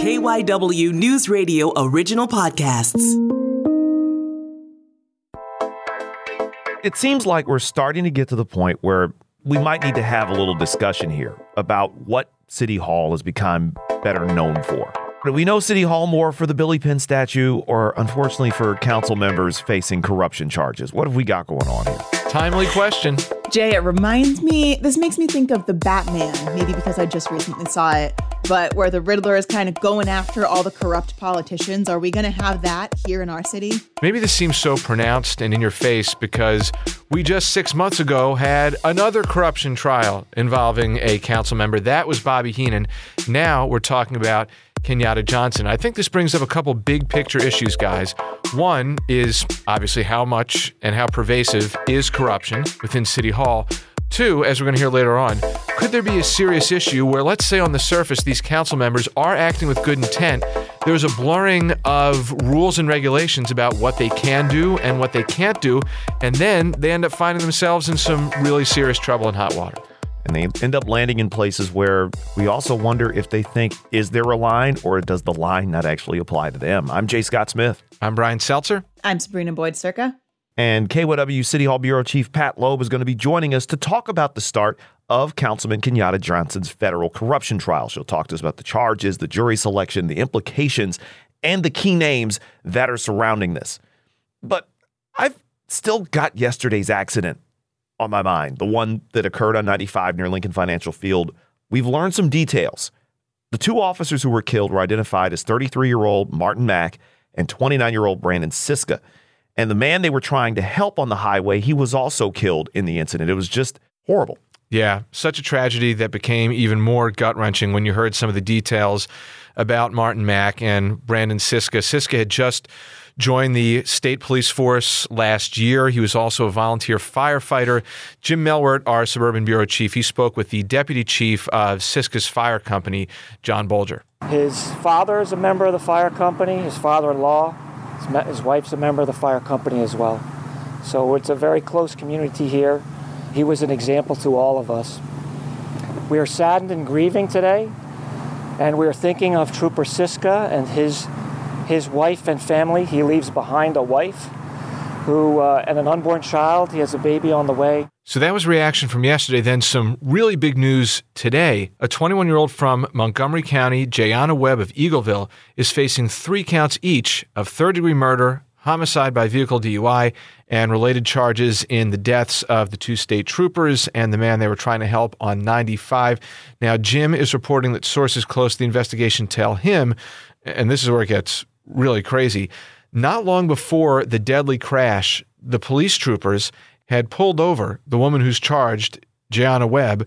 KYW News Radio original podcasts. It seems like we're starting to get to the point where we might need to have a little discussion here about what City Hall has become better known for. Do we know City Hall more for the Billy Penn statue or unfortunately for council members facing corruption charges? What have we got going on here? Timely question. Jay, it reminds me, this makes me think of the Batman, maybe because I just recently saw it, but where the Riddler is kind of going after all the corrupt politicians. Are we going to have that here in our city? Maybe this seems so pronounced and in your face because we just six months ago had another corruption trial involving a council member. That was Bobby Henon. Now we're talking about Kenyatta Johnson. I think this brings up a couple big picture issues, guys. One is obviously how much and how pervasive is corruption within City Hall. Two, as we're going to hear later on, could there be a serious issue where, let's say on the surface, these council members are acting with good intent? There's a blurring of rules and regulations about what they can do and what they can't do, and then they end up finding themselves in some really serious trouble and hot water and they end up landing in places where we also wonder if they think, is there a line or does the line not actually apply to them? I'm Jay Scott Smith. I'm Brian Seltzer. I'm Sabrina Boyd Surka. And KYW City Hall Bureau Chief Pat Loeb is going to be joining us to talk about the start of Councilman Kenyatta Johnson's federal corruption trial. She'll talk to us about the charges, the jury selection, the implications, and the key names that are surrounding this. But I've still got yesterday's accident on my mind, the one that occurred on 95 near Lincoln Financial Field. We've learned some details. The two officers who were killed were identified as 33 year old Martin Mack and 29 year old Brandon Siska. And the man they were trying to help on the highway, he was also killed in the incident. It was just horrible. Yeah, such a tragedy that became even more gut wrenching when you heard some of the details about Martin Mack and Brandon Siska. Siska had just joined the state police force last year. He was also a volunteer firefighter. Jim Melwert, our suburban bureau chief, he spoke with the deputy chief of Siska's fire company, John Bolger. His father is a member of the fire company, his father in law, his wife's a member of the fire company as well. So it's a very close community here. He was an example to all of us. We are saddened and grieving today, and we are thinking of Trooper Siska and his his wife and family. He leaves behind a wife who uh, and an unborn child. He has a baby on the way. So that was reaction from yesterday. Then some really big news today. A 21 year old from Montgomery County, Jayana Webb of Eagleville, is facing three counts each of third degree murder, homicide by vehicle DUI, and related charges in the deaths of the two state troopers and the man they were trying to help on 95. Now, Jim is reporting that sources close to the investigation tell him, and this is where it gets really crazy. Not long before the deadly crash, the police troopers had pulled over the woman who's charged, Jayana Webb,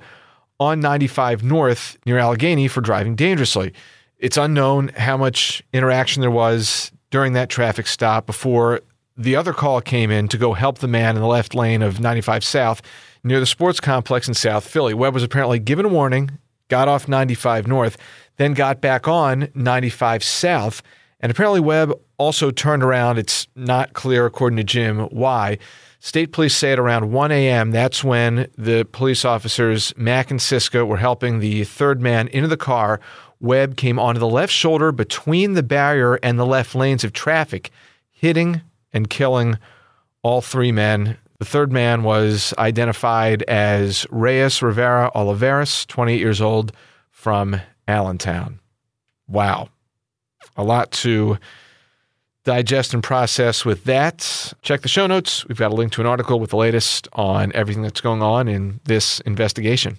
on 95 North near Allegheny for driving dangerously. It's unknown how much interaction there was during that traffic stop before the other call came in to go help the man in the left lane of 95 South near the sports complex in South Philly. Webb was apparently given a warning, got off 95 North, then got back on 95 South and apparently, Webb also turned around. It's not clear, according to Jim, why. State police say at around 1 a.m., that's when the police officers, Mack and Siska, were helping the third man into the car. Webb came onto the left shoulder between the barrier and the left lanes of traffic, hitting and killing all three men. The third man was identified as Reyes Rivera Oliveras, 28 years old, from Allentown. Wow a lot to digest and process with that. Check the show notes. We've got a link to an article with the latest on everything that's going on in this investigation.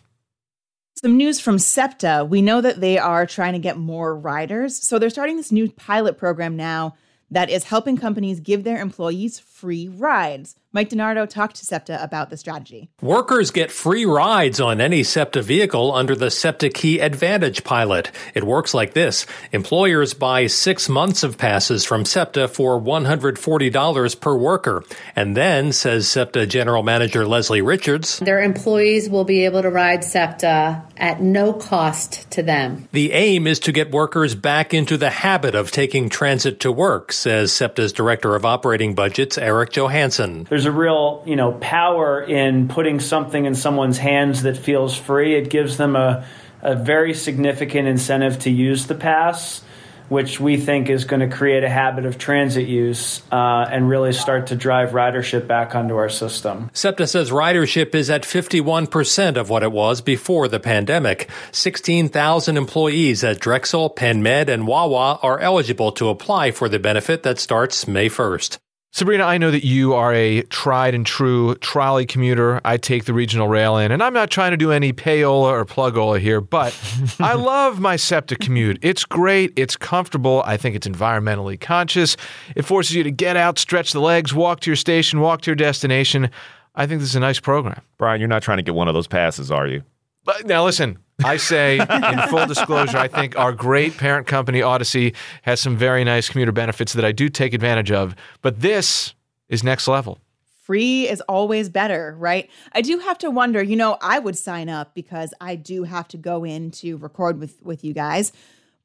Some news from SEPTA. We know that they are trying to get more riders. So they're starting this new pilot program now that is helping companies give their employees free rides. Mike DiNardo talked to SEPTA about the strategy. Workers get free rides on any SEPTA vehicle under the SEPTA Key Advantage pilot. It works like this. Employers buy six months of passes from SEPTA for $140 per worker. And then, says SEPTA General Manager Leslie Richards, their employees will be able to ride SEPTA at no cost to them. The aim is to get workers back into the habit of taking transit to work, says SEPTA's Director of Operating Budgets, Eric Johansson. There's a real, you know, power in putting something in someone's hands that feels free. It gives them a, a very significant incentive to use the pass. which we think is going to create a habit of transit use uh, and really start to drive ridership back onto our system. SEPTA says ridership is at 51% of what it was before the pandemic. 16,000 employees at Drexel, Penn Med, and Wawa are eligible to apply for the benefit that starts May 1st. Sabrina, I know that you are a tried and true trolley commuter. I take the regional rail in, and I'm not trying to do any payola or plugola here, but I love my SEPTA commute. It's great, it's comfortable. I think it's environmentally conscious. It forces you to get out, stretch the legs, walk to your station, walk to your destination. I think this is a nice program. Brian, you're not trying to get one of those passes, are you? But now listen, I say in full disclosure, I think our great parent company Odyssey has some very nice commuter benefits that I do take advantage of, but this is next level. Free is always better, right? I do have to wonder, you know, I would sign up because I do have to go in to record with with you guys.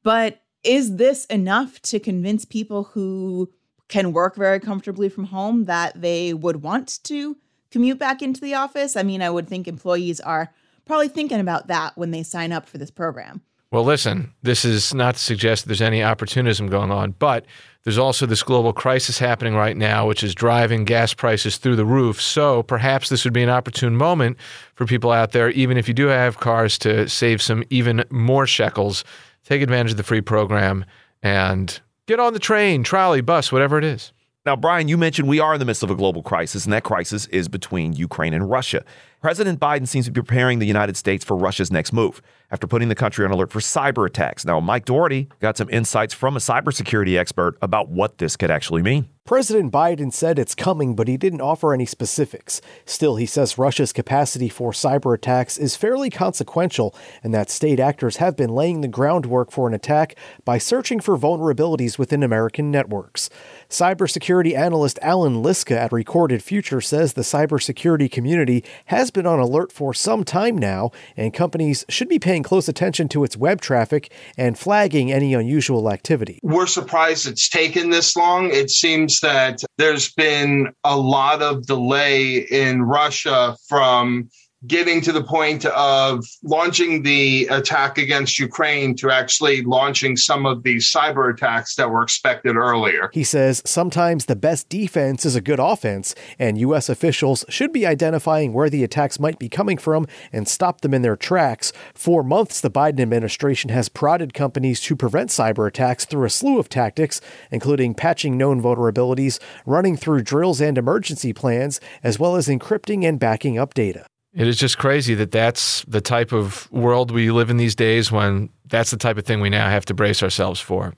But is this enough to convince people who can work very comfortably from home that they would want to commute back into the office? I mean, I would think employees are probably thinking about that when they sign up for this program. Well, listen, this is not to suggest there's any opportunism going on, but there's also this global crisis happening right now, which is driving gas prices through the roof. So perhaps this would be an opportune moment for people out there, even if you do have cars, to save some even more shekels. Take advantage of the free program and get on the train, trolley, bus, whatever it is. Now, Brian, you mentioned we are in the midst of a global crisis, and that crisis is between Ukraine and Russia. President Biden seems to be preparing the United States for Russia's next move after putting the country on alert for cyber attacks. Now, Mike Doherty got some insights from a cybersecurity expert about what this could actually mean. President Biden said it's coming, but he didn't offer any specifics. Still, he says Russia's capacity for cyber attacks is fairly consequential and that state actors have been laying the groundwork for an attack by searching for vulnerabilities within American networks. Cybersecurity analyst Allan Liska at Recorded Future says the cybersecurity community has been on alert for some time now, and companies should be paying close attention to its web traffic and flagging any unusual activity. We're surprised it's taken this long. It seems that there's been a lot of delay in Russia from getting to the point of launching the attack against Ukraine to actually launching some of these cyber attacks that were expected earlier. He says sometimes the best defense is a good offense, and U.S. officials should be identifying where the attacks might be coming from and stop them in their tracks. For months, the Biden administration has prodded companies to prevent cyber attacks through a slew of tactics, including patching known vulnerabilities, running through drills and emergency plans, as well as encrypting and backing up data. It is just crazy that that's the type of world we live in these days when that's the type of thing we now have to brace ourselves for.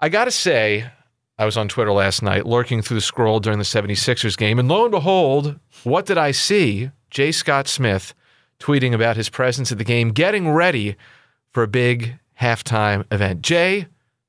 I got to say, I was on Twitter last night lurking through the scroll during the 76ers game, and lo and behold, what did I see? Jay Scott Smith tweeting about his presence at the game, getting ready for a big halftime event. Jay,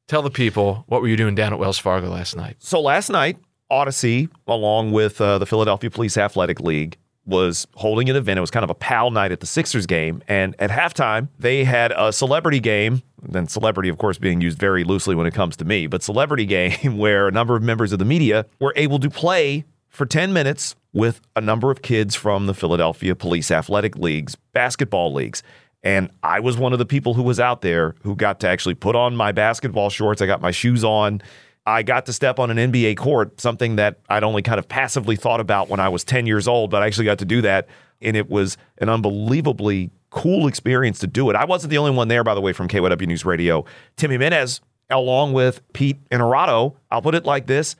tell the people what were you doing down at Wells Fargo last night? So last night, Odyssey, along with uh, the Philadelphia Police Athletic League, was holding an event. It was kind of a pal night at the Sixers game. And at halftime, they had a celebrity game. Then, celebrity, of course, being used very loosely when it comes to me, but celebrity game where a number of members of the media were able to play for 10 minutes with a number of kids from the Philadelphia Police Athletic Leagues, basketball leagues. And I was one of the people who was out there who got to actually put on my basketball shorts. I got my shoes on. I got to step on an NBA court, something that I'd only kind of passively thought about when I was 10 years old, but I actually got to do that. And it was an unbelievably cool experience to do it. I wasn't the only one there, by the way, from KYW News Radio. Timmy Jimenez, along with Pete Inarado, I'll put it like this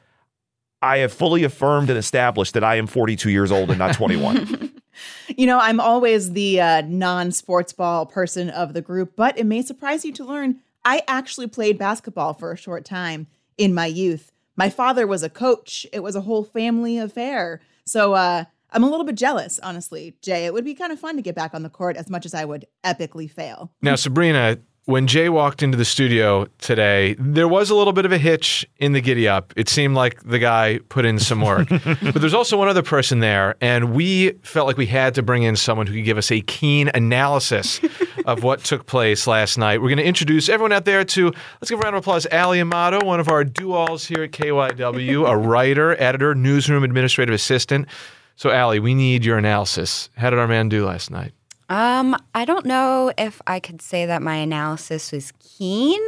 I have fully affirmed and established that I am 42 years old and not 21. you know, I'm always the uh, non sports ball person of the group, but it may surprise you to learn I actually played basketball for a short time in my youth. My father was a coach. It was a whole family affair. So uh, I'm a little bit jealous, honestly, Jay. It would be kind of fun to get back on the court as much as I would epically fail. Now, Sabrina, when Jay walked into the studio today, there was a little bit of a hitch in the giddy up. It seemed like the guy put in some work. but there's also one other person there, and we felt like we had to bring in someone who could give us a keen analysis of what took place last night. We're going to introduce everyone out there to, let's give a round of applause, Ali Amato, one of our duals here at KYW, a writer, editor, newsroom administrative assistant. So, Ali, we need your analysis. How did our man do last night? Um, I don't know if I could say that my analysis was keen.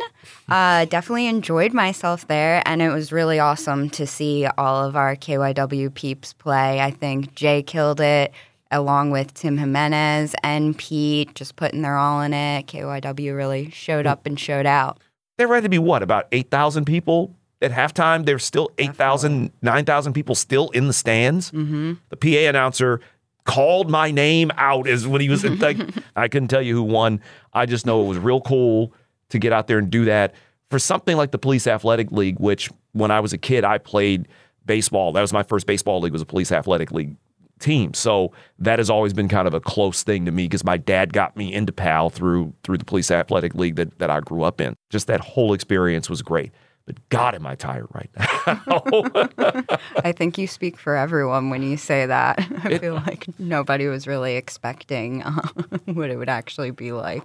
Uh, definitely enjoyed myself there, and it was really awesome to see all of our KYW peeps play. I think Jay killed it, along with Tim Jimenez and Pete, just putting their all in it. KYW really showed up and showed out. There had to be what about eight thousand people at halftime? There's still 8,000, 9,000 people still in the stands. Mm-hmm. The PA announcer called my name out as when he was like I couldn't tell you who won. I just know it was real cool to get out there and do that for something like the Police Athletic League, which when I was a kid I played baseball. That was my first baseball league was a Police Athletic League team. So that has always been kind of a close thing to me because my dad got me into PAL through through the Police Athletic League that, that I grew up in. Just that whole experience was great. But God, am I tired right now? I think you speak for everyone when you say that. I it, feel like nobody was really expecting uh, what it would actually be like.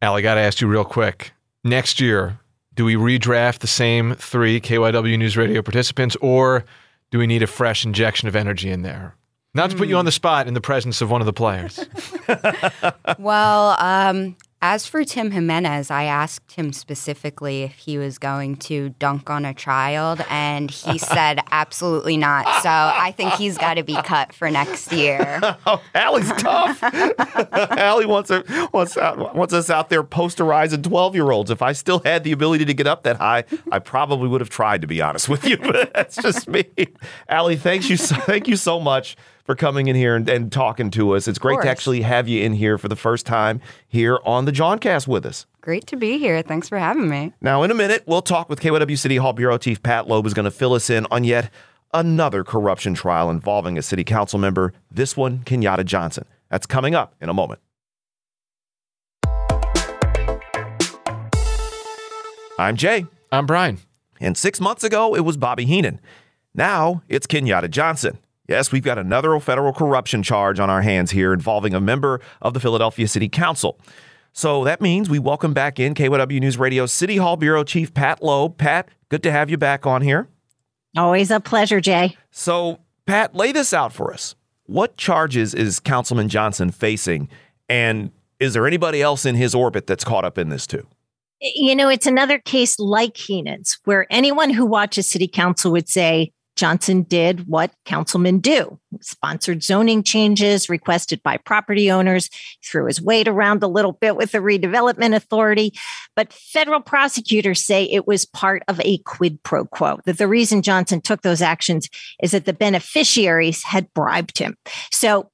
Al, I got to ask you real quick. Next year, do we redraft the same three KYW News Radio participants, or do we need a fresh injection of energy in there? Not to put you on the spot in the presence of one of the players. well, um, as for Tim Jimenez, I asked him specifically if he was going to dunk on a child, and he said absolutely not. So I think he's got to be cut for next year. oh, Allie's tough. Allie wants, her, wants, out, wants us out there posterizing 12 year olds. If I still had the ability to get up that high, I probably would have tried, to be honest with you. But that's just me. Allie, thanks you, thank you so much for coming in here and, and talking to us. It's great to actually have you in here for the first time here on the Jawncast with us. Great to be here. Thanks for having me. Now, in a minute, we'll talk with KYW City Hall Bureau Chief Pat Loeb, is going to fill us in on yet another corruption trial involving a city council member, this one, Kenyatta Johnson. That's coming up in a moment. I'm Jay. I'm Brian. And six months ago, it was Bobby Henon. Now it's Kenyatta Johnson. Yes, we've got another federal corruption charge on our hands here involving a member of the Philadelphia City Council. So that means we welcome back in KYW News Radio City Hall Bureau Chief Pat Loeb. Pat, good to have you back on here. Always a pleasure, Jay. So, Pat, lay this out for us. What charges is Councilman Johnson facing? And is there anybody else in his orbit that's caught up in this too? You know, it's another case like Henon's, where anyone who watches city council would say, Johnson did what councilmen do sponsored zoning changes requested by property owners, threw his weight around a little bit with the redevelopment authority. But federal prosecutors say it was part of a quid pro quo, that the reason Johnson took those actions is that the beneficiaries had bribed him. So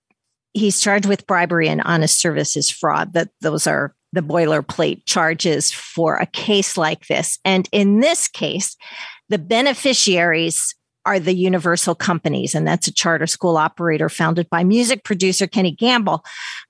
he's charged with bribery and honest services fraud, that those are the boilerplate charges for a case like this. And in this case, the beneficiaries are the Universal Companies, and that's a charter school operator founded by music producer Kenny Gamble.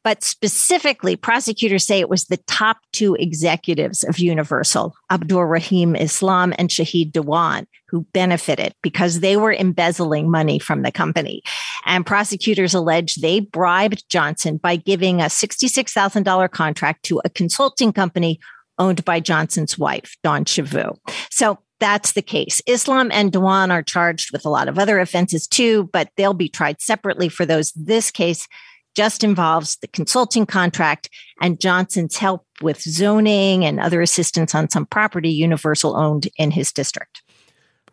But specifically, prosecutors say it was the top two executives of Universal, Abdul Rahim Islam and Shahied Dawan, who benefited because they were embezzling money from the company. And prosecutors allege they bribed Johnson by giving a $66,000 contract to a consulting company owned by Johnson's wife, Dawn Chavous. So that's the case. Islam and Dawan are charged with a lot of other offenses too, but they'll be tried separately for those. This case just involves the consulting contract and Johnson's help with zoning and other assistance on some property Universal owned in his district.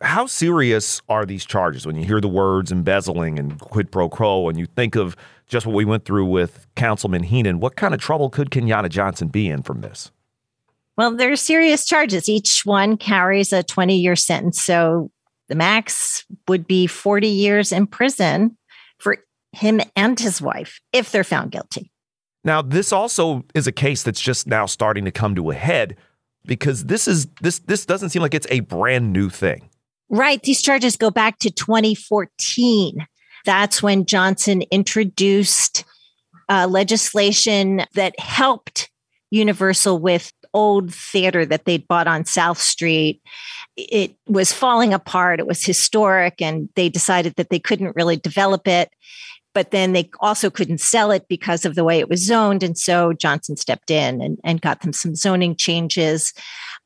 How serious are these charges when you hear the words embezzling and quid pro quo and you think of just what we went through with Councilman Henon? What kind of trouble could Kenyatta Johnson be in from this? Well, there are serious charges. Each one carries a 20 year sentence. So the max would be 40 years in prison for him and his wife if they're found guilty. Now, this also is a case that's just now starting to come to a head because this is this this doesn't seem like it's a brand new thing. Right, these charges go back to 2014. That's when Johnson introduced uh, legislation that helped Universal with old theater that they'd bought on South Street. It was falling apart. It was historic, and they decided that they couldn't really develop it. but then they also couldn't sell it because of the way it was zoned. And so Johnson stepped in and, and got them some zoning changes.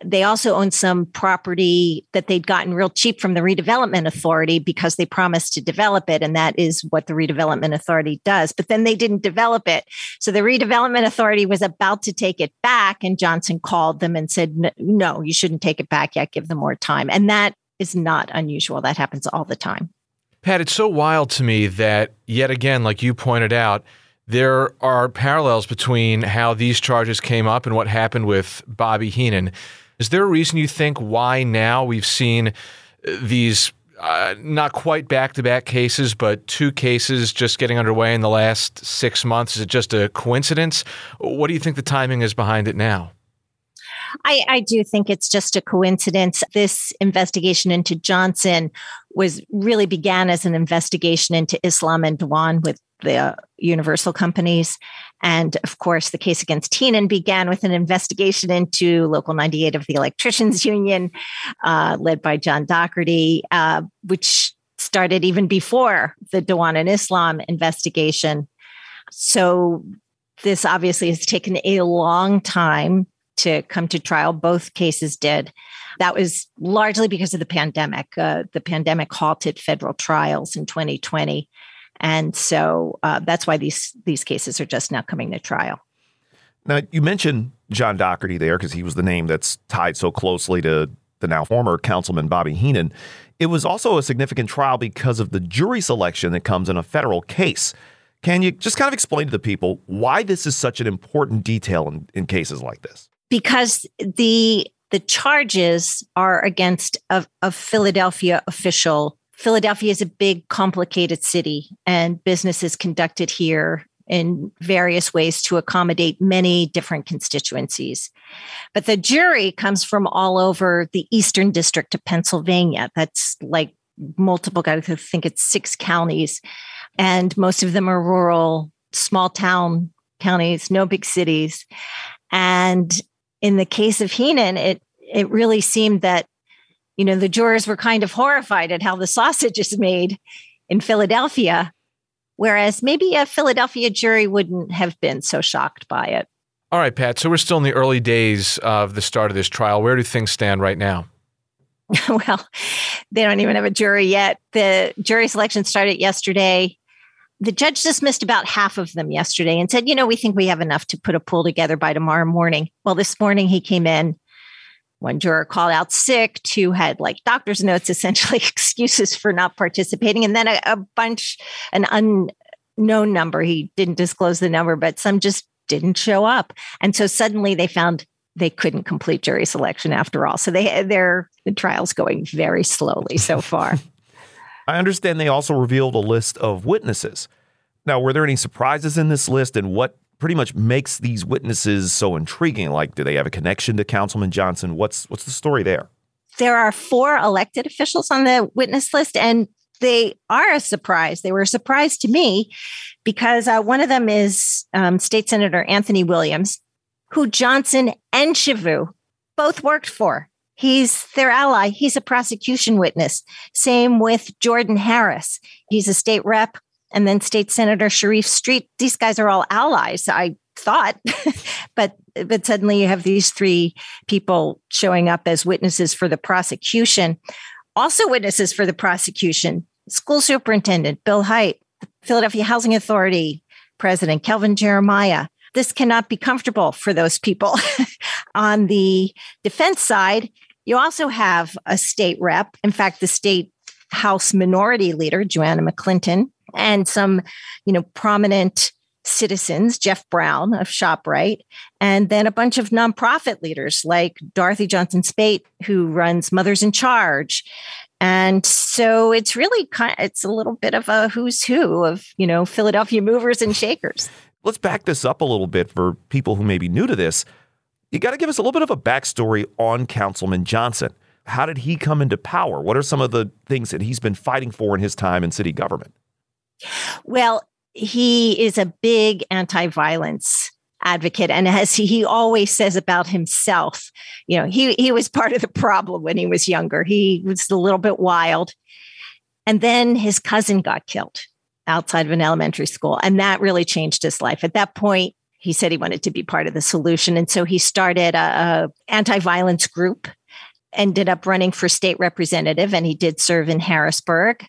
They also owned some property that they'd gotten real cheap from the redevelopment authority because they promised to develop it. And that is what the redevelopment authority does. But then they didn't develop it. So the redevelopment authority was about to take it back. And Johnson called them and said, no, you shouldn't take it back yet. Give them more time. And that is not unusual. That happens all the time. Pat, it's so wild to me that, yet again, like you pointed out, there are parallels between how these charges came up and what happened with Bobby Henon. Is there a reason you think why now we've seen uh, these uh, not quite back to back cases, but two cases just getting underway in the last six months? Is it just a coincidence? What do you think the timing is behind it now? I, I, do think it's just a coincidence. This investigation into Johnson was really began as an investigation into Islam and Dawan with the Universal companies. And of course, the case against Henon began with an investigation into Local 98 of the Electricians Union, uh, led by John Dougherty, uh, which started even before the Dawan and Islam investigation. So this obviously has taken a long time to come to trial. Both cases did. That was largely because of the pandemic. Uh, the pandemic halted federal trials in 2020. And so uh, that's why these these cases are just now coming to trial. Now, you mentioned John Dougherty there because he was the name that's tied so closely to the now former councilman Bobby Henon. It was also a significant trial because of the jury selection that comes in a federal case. Can you just kind of explain to the people why this is such an important detail in, in cases like this? Because the the charges are against a, a Philadelphia official Philadelphia is a big, complicated city, and business is conducted here in various ways to accommodate many different constituencies. But the jury comes from all over the Eastern District of Pennsylvania. That's like multiple, guys, I think it's six counties, and most of them are rural, small town counties, no big cities. And in the case of Henon, it it really seemed that you know, the jurors were kind of horrified at how the sausage is made in Philadelphia, whereas maybe a Philadelphia jury wouldn't have been so shocked by it. All right, Pat. So we're still in the early days of the start of this trial. Where do things stand right now? well, they don't even have a jury yet. The jury selection started yesterday. The judge dismissed about half of them yesterday and said, you know, we think we have enough to put a pool together by tomorrow morning. Well, this morning he came in one juror called out sick, two had like doctor's notes, essentially excuses for not participating, and then a, a bunch, an unknown number. He didn't disclose the number, but some just didn't show up. And so suddenly they found they couldn't complete jury selection after all. So they their the trial's going very slowly so far. I understand they also revealed a list of witnesses. Now, were there any surprises in this list and what pretty much makes these witnesses so intriguing? Like, do they have a connection to Councilman Johnson? What's what's the story there? There are four elected officials on the witness list, and they are a surprise. They were a surprise to me because uh, one of them is um, State Senator Anthony Williams, who Johnson and Chavous both worked for. He's their ally. He's a prosecution witness. Same with Jordan Harris. He's a state rep and then State Senator Sharif Street. These guys are all allies, I thought, but but suddenly you have these three people showing up as witnesses for the prosecution. Also, witnesses for the prosecution: School Superintendent Bill Hite, Philadelphia Housing Authority President Kelvin Jeremiah. This cannot be comfortable for those people. On the defense side, you also have a state rep. In fact, the state House Minority Leader, Joanna McClinton, and some, you know, prominent citizens, Jeff Brown of ShopRite, and then a bunch of nonprofit leaders like Dorothy Johnson Speight, who runs Mothers in Charge. And so it's really kind of, it's a little bit of a who's who of, you know, Philadelphia movers and shakers. Let's back this up a little bit for people who may be new to this. You got to give us a little bit of a backstory on Councilman Johnson. How did he come into power? What are some of the things that he's been fighting for in his time in city government? Well, he is a big anti violence advocate and as he, always says about himself you know he he was part of the problem when he was younger he was a little bit wild and then his cousin got killed outside of an elementary school. And that really changed his life. At that point, he said he wanted to be part of the solution. And so he started a, a anti-violence group, ended up running for state representative, and he did serve in Harrisburg.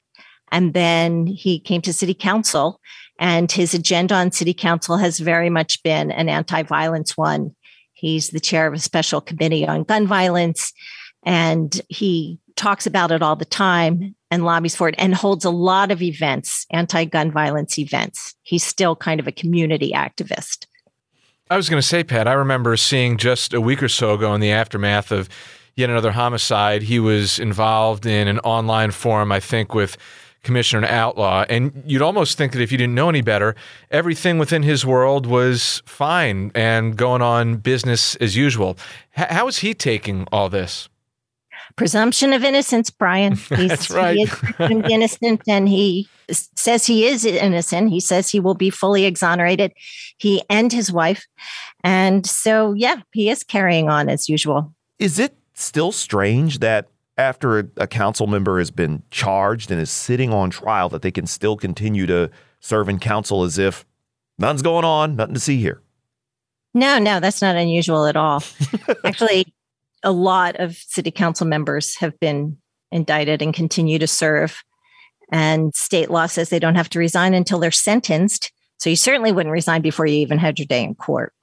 And then he came to city council, and his agenda on city council has very much been an anti-violence one. He's the chair of a special committee on gun violence, and he talks about it all the time and lobbies for it and holds a lot of events, anti gun violence events. He's still kind of a community activist. I was going to say, Pat, I remember seeing just a week or so ago in the aftermath of yet another homicide, he was involved in an online forum, I think, with Commissioner Outlaw. And you'd almost think that if you didn't know any better, everything within his world was fine and going on business as usual. H- how is he taking all this? presumption of innocence, Brian. He's, That's right. He is innocent and he says he is innocent. He says he will be fully exonerated, he and his wife. And so, yeah, he is carrying on as usual. Is it still strange that after a, a council member has been charged and is sitting on trial, that they can still continue to serve in council as if nothing's going on, nothing to see here? No, no, that's not unusual at all. Actually, a lot of city council members have been indicted and continue to serve. And state law says they don't have to resign until they're sentenced. So you certainly wouldn't resign before you even had your day in court.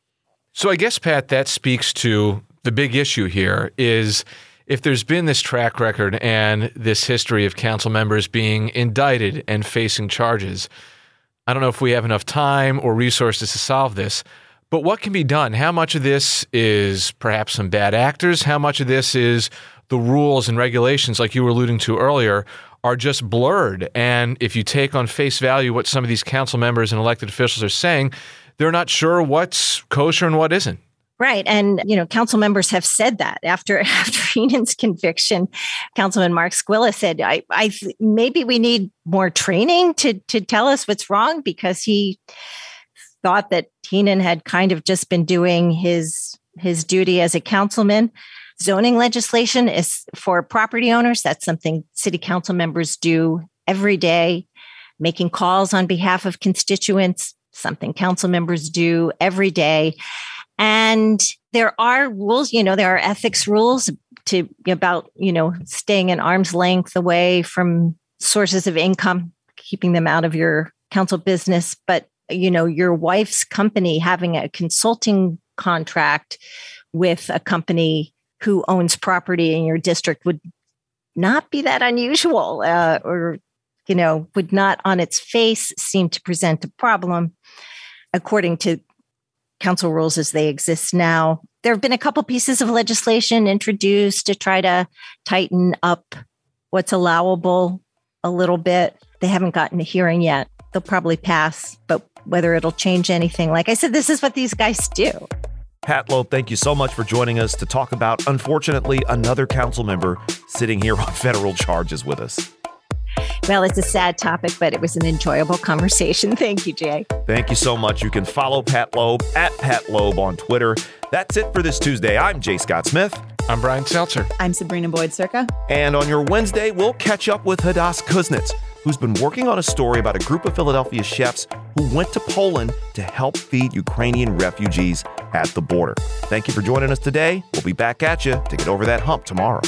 So I guess, Pat, that speaks to the big issue here is if there's been this track record and this history of council members being indicted and facing charges, I don't know if we have enough time or resources to solve this. But what can be done? How much of this is perhaps some bad actors? How much of this is the rules and regulations, like you were alluding to earlier, are just blurred? And if you take on face value what some of these council members and elected officials are saying, they're not sure what's kosher and what isn't. Right. And, you know, council members have said that after after Henon's conviction, Councilman Mark Squilla said, I, I maybe we need more training to to tell us what's wrong because he thought that Henon had kind of just been doing his his duty as a councilman. Zoning legislation is for property owners. That's something city council members do every day, making calls on behalf of constituents, something council members do every day. And there are rules, you know, there are ethics rules to about, you know, staying an arm's length away from sources of income, keeping them out of your council business. But you know your wife's company having a consulting contract with a company who owns property in your district would not be that unusual uh, or you know would not on its face seem to present a problem according to council rules as they exist now there have been a couple pieces of legislation introduced to try to tighten up what's allowable a little bit they haven't gotten a hearing yet they'll probably pass but whether it'll change anything. Like I said, this is what these guys do. Pat thank you so much for joining us to talk about, unfortunately, another council member sitting here on federal charges with us. Well, it's a sad topic, but it was an enjoyable conversation. Thank you, Jay. Thank you so much. You can follow Pat Loeb at Pat Loeb on Twitter. That's it for this Tuesday. I'm Jay Scott Smith. I'm Brian Seltzer. I'm Sabrina Boyd Surka. And on your Wednesday, we'll catch up with Hadas Kuznits, who's been working on a story about a group of Philadelphia chefs who went to Poland to help feed Ukrainian refugees at the border. Thank you for joining us today. We'll be back at you to get over that hump tomorrow.